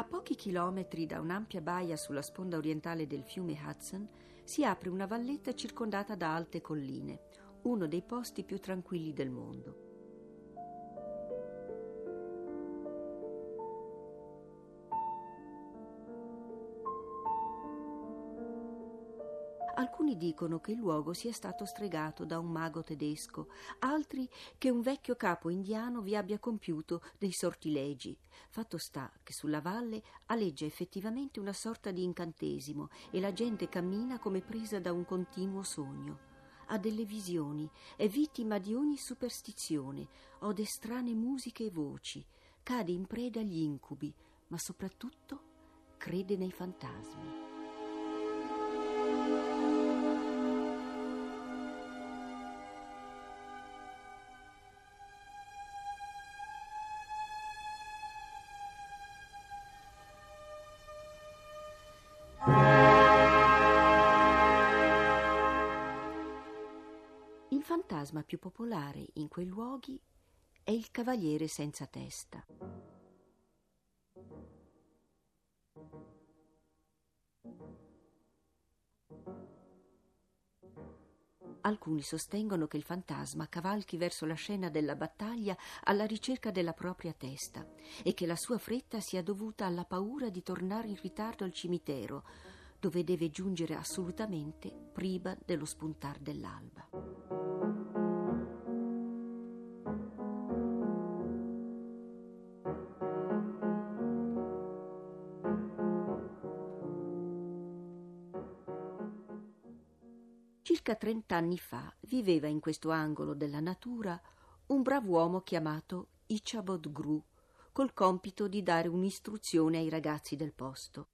A pochi chilometri da un'ampia baia sulla sponda orientale del fiume Hudson si apre una valletta circondata da alte colline, uno dei posti più tranquilli del mondo. Alcuni dicono che il luogo sia stato stregato da un mago tedesco, altri che un vecchio capo indiano vi abbia compiuto dei sortilegi. Fatto sta che sulla valle aleggia effettivamente una sorta di incantesimo e la gente cammina come presa da un continuo sogno. Ha delle visioni, è vittima di ogni superstizione, ode strane musiche e voci, cade in preda agli incubi, ma soprattutto crede nei fantasmi. Fantasma più popolare in quei luoghi è il cavaliere senza testa. Alcuni sostengono che il fantasma cavalchi verso la scena della battaglia alla ricerca della propria testa e che la sua fretta sia dovuta alla paura di tornare in ritardo al cimitero, dove deve giungere assolutamente prima dello spuntar dell'alba. Circa trent'anni fa viveva in questo angolo della natura un brav'uomo chiamato Ichabod Gru, col compito di dare un'istruzione ai ragazzi del posto.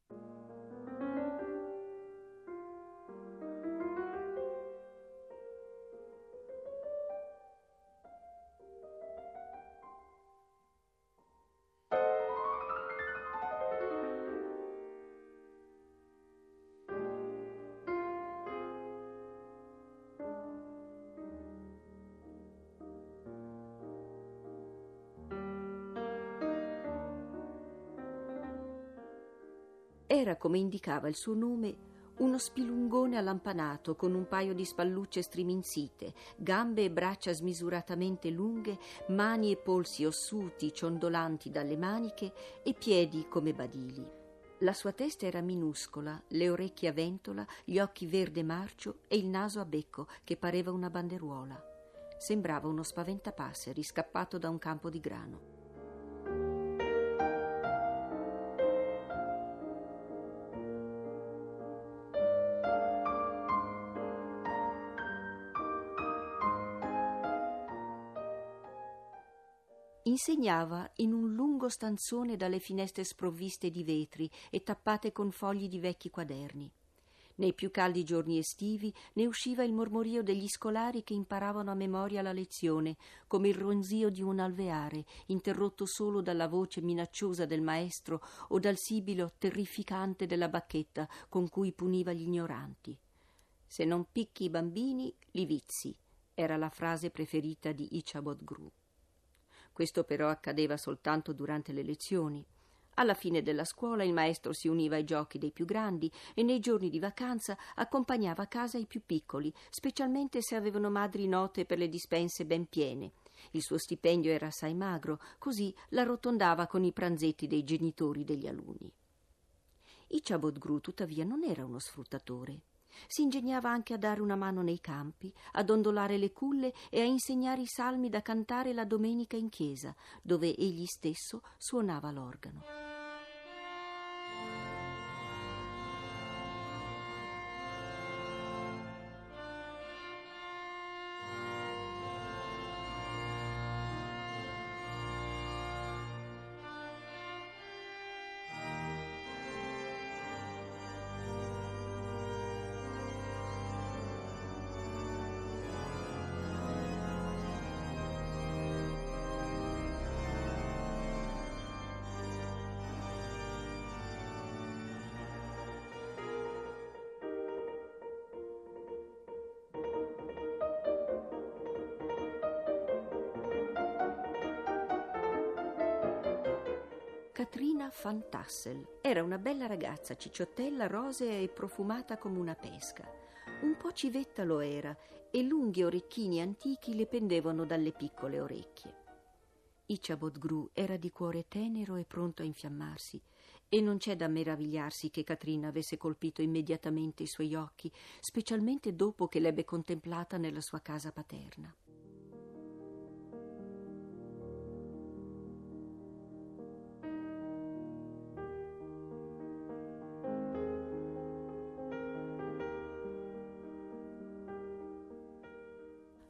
Era, come indicava il suo nome, uno spilungone allampanato con un paio di spallucce striminzite, gambe e braccia smisuratamente lunghe, mani e polsi ossuti ciondolanti dalle maniche e piedi come badili. La sua testa era minuscola, le orecchie a ventola, gli occhi verde marcio e il naso a becco che pareva una banderuola. Sembrava uno spaventapasseri scappato da un campo di grano. Insegnava in un lungo stanzone dalle finestre sprovviste di vetri e tappate con fogli di vecchi quaderni. Nei più caldi giorni estivi ne usciva il mormorio degli scolari che imparavano a memoria la lezione, come il ronzio di un alveare, interrotto solo dalla voce minacciosa del maestro o dal sibilo terrificante della bacchetta con cui puniva gli ignoranti. Se non picchi i bambini, li vizi, era la frase preferita di Ichabod Gru. Questo però accadeva soltanto durante le lezioni. Alla fine della scuola il maestro si univa ai giochi dei più grandi e nei giorni di vacanza accompagnava a casa i più piccoli, specialmente se avevano madri note per le dispense ben piene. Il suo stipendio era assai magro, così l'arrotondava con i pranzetti dei genitori degli alunni. Ichabod Gru, tuttavia, non era uno sfruttatore. Si ingegnava anche a dare una mano nei campi, a dondolare le culle e a insegnare i salmi da cantare la domenica in chiesa, dove egli stesso suonava l'organo. Katrina van Tassel. Era una bella ragazza, cicciottella, rosea e profumata come una pesca. Un po' civetta lo era e lunghi orecchini antichi le pendevano dalle piccole orecchie. Ichabod Gru era di cuore tenero e pronto a infiammarsi e non c'è da meravigliarsi che Katrina avesse colpito immediatamente i suoi occhi, specialmente dopo che l'ebbe contemplata nella sua casa paterna.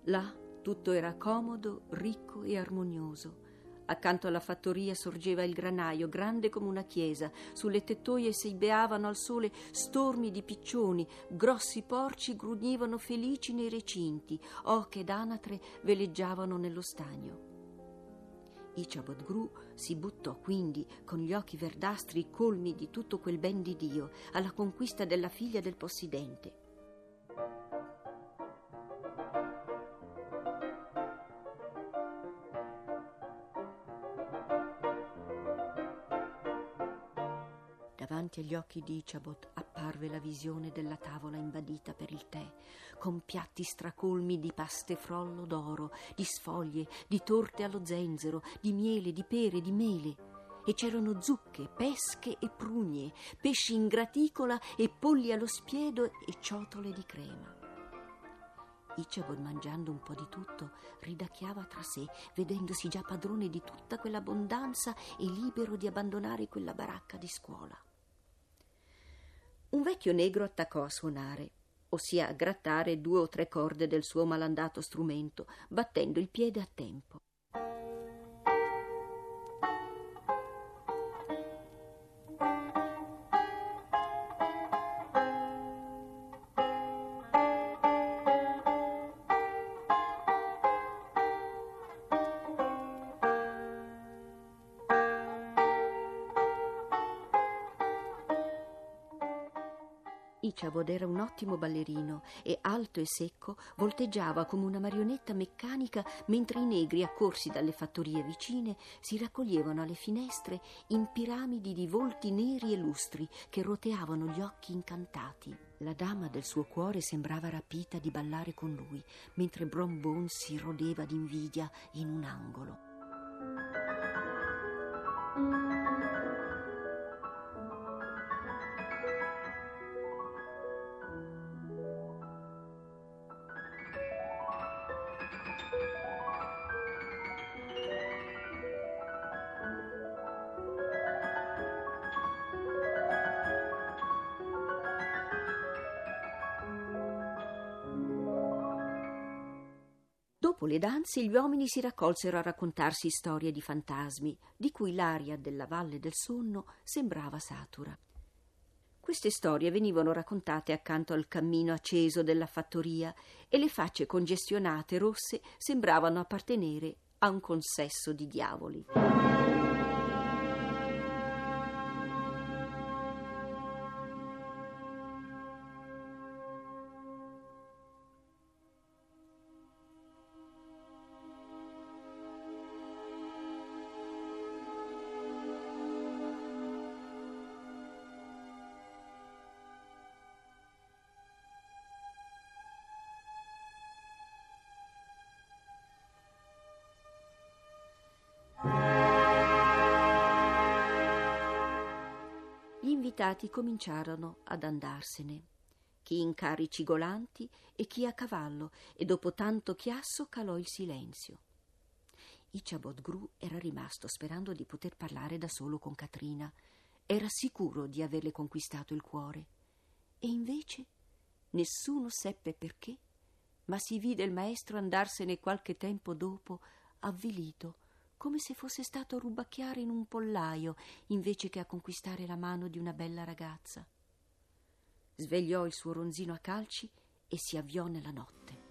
Là tutto era comodo, ricco e armonioso. Accanto alla fattoria sorgeva il granaio, grande come una chiesa. Sulle tettoie si beavano al sole stormi di piccioni, grossi porci grugnivano felici nei recinti, oche ed anatre veleggiavano nello stagno. Ichabod Gru si buttò quindi, con gli occhi verdastri colmi di tutto quel ben di Dio, alla conquista della figlia del possidente. Davanti agli occhi di Ichabod apparve la visione della tavola imbadita per il tè, con piatti stracolmi di paste frollo d'oro, di sfoglie, di torte allo zenzero, di miele, di pere, di mele. E c'erano zucche, pesche e prugne, pesci in graticola e polli allo spiedo e ciotole di crema. Ichabod, mangiando un po' di tutto, ridacchiava tra sé, vedendosi già padrone di tutta quell'abbondanza e libero di abbandonare quella baracca di scuola un vecchio negro attaccò a suonare, ossia a grattare due o tre corde del suo malandato strumento, battendo il piede a tempo. Ichabod era un ottimo ballerino e, alto e secco, volteggiava come una marionetta meccanica mentre i negri, accorsi dalle fattorie vicine, si raccoglievano alle finestre in piramidi di volti neri e lustri che roteavano gli occhi incantati. La dama del suo cuore sembrava rapita di ballare con lui, mentre Brom Bones si rodeva d'invidia in un angolo. Dopo le danze gli uomini si raccolsero a raccontarsi storie di fantasmi, di cui l'aria della Valle del Sonno sembrava satura. Queste storie venivano raccontate accanto al cammino acceso della fattoria e le facce congestionate rosse sembravano appartenere a un consesso di diavoli. Invitati cominciarono ad andarsene, chi in carri cigolanti e chi a cavallo, e dopo tanto chiasso calò il silenzio. Ichabod Gru era rimasto sperando di poter parlare da solo con Katrina. Era sicuro di averle conquistato il cuore. E invece nessuno seppe perché, ma si vide il maestro andarsene qualche tempo dopo, avvilito, come se fosse stato a rubacchiare in un pollaio invece che a conquistare la mano di una bella ragazza. Svegliò il suo ronzino a calci e si avviò nella notte.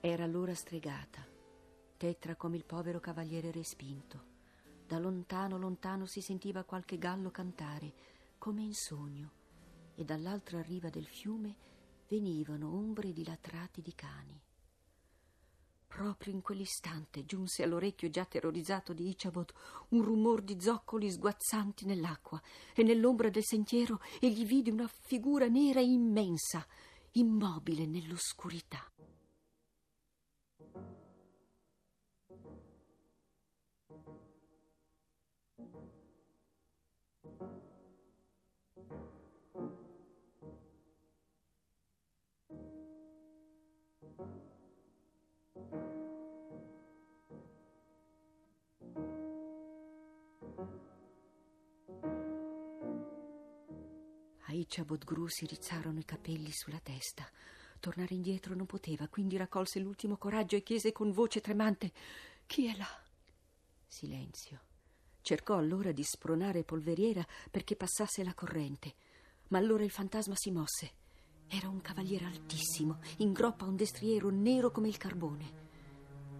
Era l'ora stregata, tetra come il povero cavaliere respinto. Da lontano, lontano si sentiva qualche gallo cantare, come in sogno. e dall'altra riva del fiume venivano ombre di latrati di cani. Proprio in quell'istante giunse all'orecchio già terrorizzato di Ichabod un rumor di zoccoli sguazzanti nell'acqua e nell'ombra del sentiero egli vide una figura nera immensa, immobile nell'oscurità. A Ichabod Gru si rizzarono i capelli sulla testa. Tornare indietro non poteva, quindi raccolse l'ultimo coraggio e chiese con voce tremante: Chi è là? Silenzio. Cercò allora di spronare Polveriera perché passasse la corrente, ma allora il fantasma si mosse. Era un cavaliere altissimo, in groppa un destriero nero come il carbone.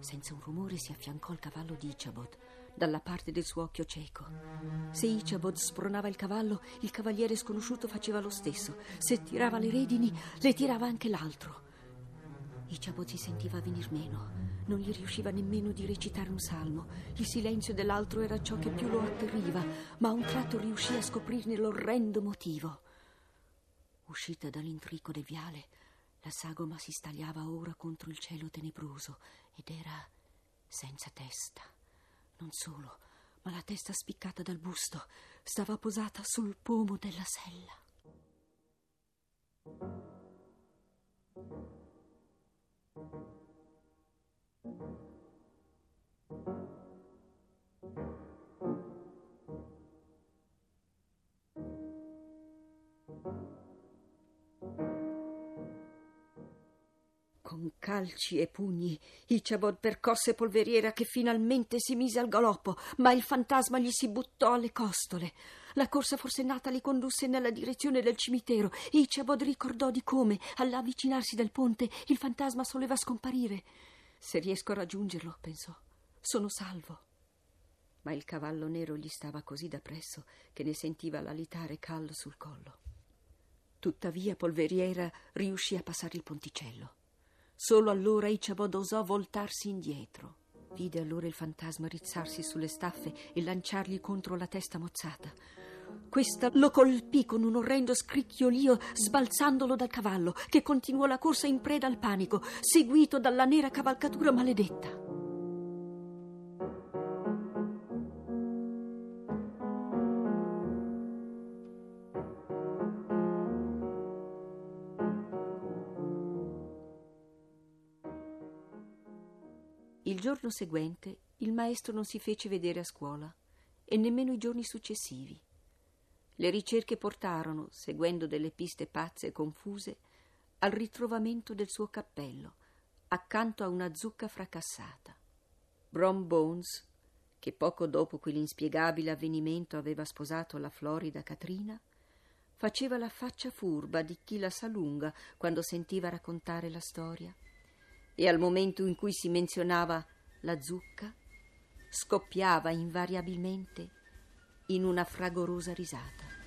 Senza un rumore si affiancò al cavallo di Ichabod dalla parte del suo occhio cieco. Se Ichabod spronava il cavallo, il cavaliere sconosciuto faceva lo stesso. Se tirava le redini, le tirava anche l'altro. Ichabod si sentiva venir meno. Non gli riusciva nemmeno di recitare un salmo. Il silenzio dell'altro era ciò che più lo atterriva, ma a un tratto riuscì a scoprirne l'orrendo motivo. Uscita dall'intrico del viale, la sagoma si stagliava ora contro il cielo tenebroso ed era senza testa. Non solo, ma la testa spiccata dal busto stava posata sul pomo della sella. Con calci e pugni Ichabod percosse Polveriera che finalmente si mise al galoppo, ma il fantasma gli si buttò alle costole. La corsa forsennata li condusse nella direzione del cimitero. Ichabod ricordò di come, all'avvicinarsi del ponte, il fantasma soleva scomparire. Se riesco a raggiungerlo, pensò, sono salvo. Ma il cavallo nero gli stava così da presso che ne sentiva l'alitare callo sul collo. Tuttavia Polveriera riuscì a passare il ponticello. Solo allora Ichabod osò voltarsi indietro. Vide allora il fantasma rizzarsi sulle staffe e lanciargli contro la testa mozzata. Questa lo colpì con un orrendo scricchiolio, sbalzandolo dal cavallo, che continuò la corsa in preda al panico, seguito dalla nera cavalcatura maledetta. Il giorno seguente il maestro non si fece vedere a scuola e nemmeno i giorni successivi. Le ricerche portarono, seguendo delle piste pazze e confuse, al ritrovamento del suo cappello, accanto a una zucca fracassata. Brom Bones, che poco dopo quell'inspiegabile avvenimento aveva sposato la florida Katrina, faceva la faccia furba di chi la sa lunga quando sentiva raccontare la storia e al momento in cui si menzionava la zucca, scoppiava invariabilmente in una fragorosa risata.